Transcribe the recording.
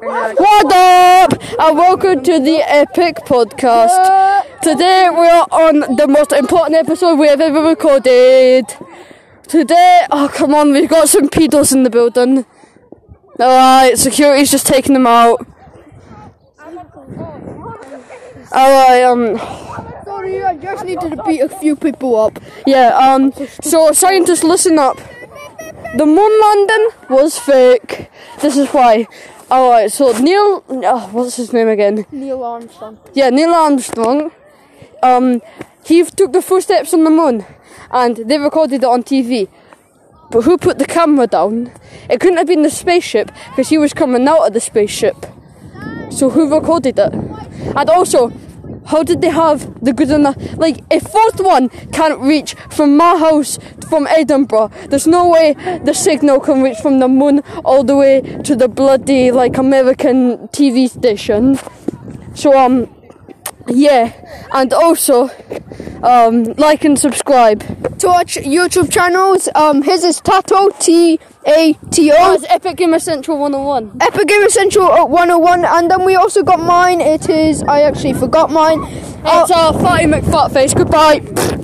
What up? And welcome to the Epic Podcast. Today we are on the most important episode we have ever recorded. Today, oh come on, we've got some pedos in the building. Alright, security's just taking them out. Alright, um, Sorry, I just needed to beat a few people up. yeah, um, so scientists listen up. The moon landing was fake. This is why. Alright, so Neil, oh, what's his name again? Neil Armstrong. Yeah, Neil Armstrong. Um, he took the first steps on the moon, and they recorded it on TV. But who put the camera down? It couldn't have been the spaceship because he was coming out of the spaceship. So who recorded it? And also, how did they have the good enough? Like, if fourth one can't reach from my house from Edinburgh, there's no way the signal can reach from the moon all the way to the bloody like American TV station. So um, yeah, and also um, like and subscribe. To watch YouTube channels, um, his is Tato T A T Oh, it's Epic Gamer Central 101. Epic Gamer Central at 101, and then we also got mine. It is I actually forgot mine. It's uh, Fatty McFatface. Goodbye.